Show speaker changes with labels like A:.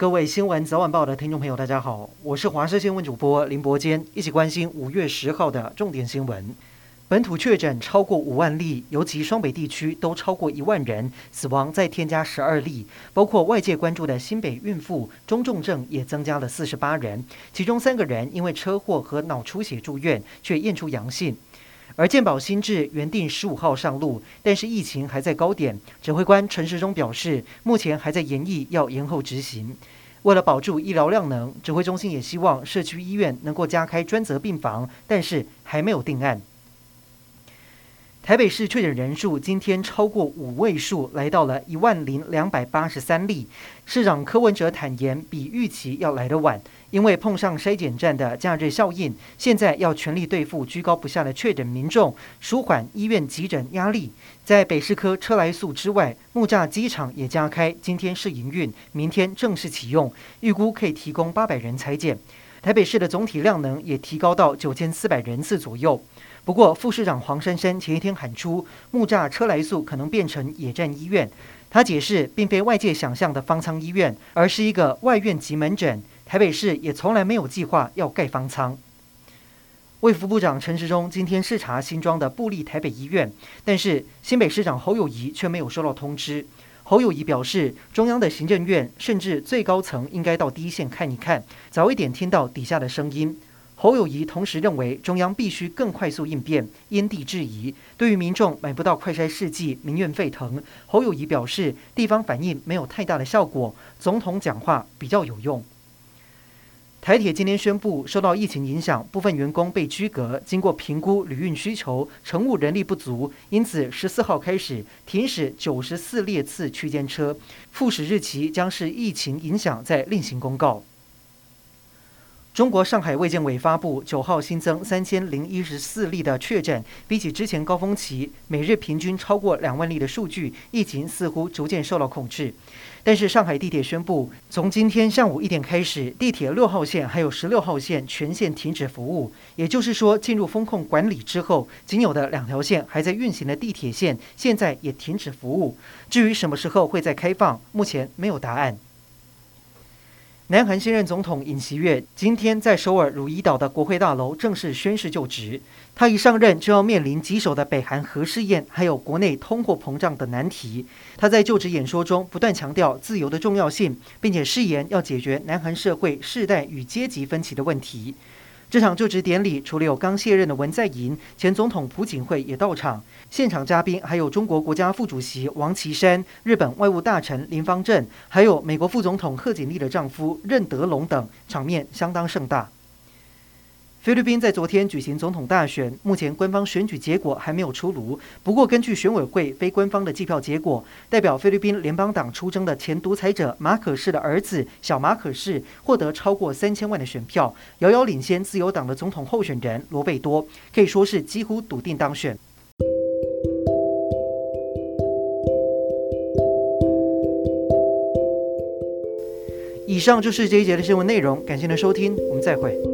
A: 各位新闻早晚报的听众朋友，大家好，我是华视新闻主播林伯坚，一起关心五月十号的重点新闻。本土确诊超过五万例，尤其双北地区都超过一万人，死亡再添加十二例，包括外界关注的新北孕妇中重症也增加了四十八人，其中三个人因为车祸和脑出血住院，却验出阳性。而健保新制原定十五号上路，但是疫情还在高点。指挥官陈时中表示，目前还在研议要延后执行。为了保住医疗量能，指挥中心也希望社区医院能够加开专责病房，但是还没有定案。台北市确诊人数今天超过五位数，来到了一万零两百八十三例。市长柯文哲坦言，比预期要来得晚，因为碰上筛检站的假日效应，现在要全力对付居高不下的确诊民众，舒缓医院急诊压力。在北市科车来素之外，木栅机场也加开，今天试营运，明天正式启用，预估可以提供八百人采检。台北市的总体量能也提高到九千四百人次左右。不过，副市长黄珊珊前一天喊出，木栅车来素可能变成野战医院。他解释，并非外界想象的方舱医院，而是一个外院级门诊。台北市也从来没有计划要盖方舱。卫福部长陈时中今天视察新庄的布立台北医院，但是新北市长侯友谊却没有收到通知。侯友谊表示，中央的行政院甚至最高层应该到第一线看一看，早一点听到底下的声音。侯友谊同时认为，中央必须更快速应变，因地制宜。对于民众买不到快筛试剂，民怨沸腾，侯友谊表示，地方反应没有太大的效果，总统讲话比较有用。台铁今天宣布，受到疫情影响，部分员工被居隔。经过评估旅运需求，乘务人力不足，因此十四号开始停驶九十四列次区间车，复驶日期将是疫情影响再另行公告。中国上海卫健委发布，九号新增三千零一十四例的确诊，比起之前高峰期每日平均超过两万例的数据，疫情似乎逐渐受到控制。但是上海地铁宣布，从今天上午一点开始，地铁六号线还有十六号线全线停止服务。也就是说，进入风控管理之后，仅有的两条线还在运行的地铁线，现在也停止服务。至于什么时候会再开放，目前没有答案。南韩新任总统尹锡悦今天在首尔汝矣岛的国会大楼正式宣誓就职。他一上任就要面临棘手的北韩核试验，还有国内通货膨胀等难题。他在就职演说中不断强调自由的重要性，并且誓言要解决南韩社会世代与阶级分歧的问题。这场就职典礼除了有刚卸任的文在寅，前总统朴槿惠也到场。现场嘉宾还有中国国家副主席王岐山、日本外务大臣林方正，还有美国副总统贺锦丽的丈夫任德龙等，场面相当盛大。菲律宾在昨天举行总统大选，目前官方选举结果还没有出炉。不过，根据选委会非官方的计票结果，代表菲律宾联邦党出征的前独裁者马可仕的儿子小马可仕获得超过三千万的选票，遥遥领先自由党的总统候选人罗贝多，可以说是几乎笃定当选。以上就是这一节的新闻内容，感谢您的收听，我们再会。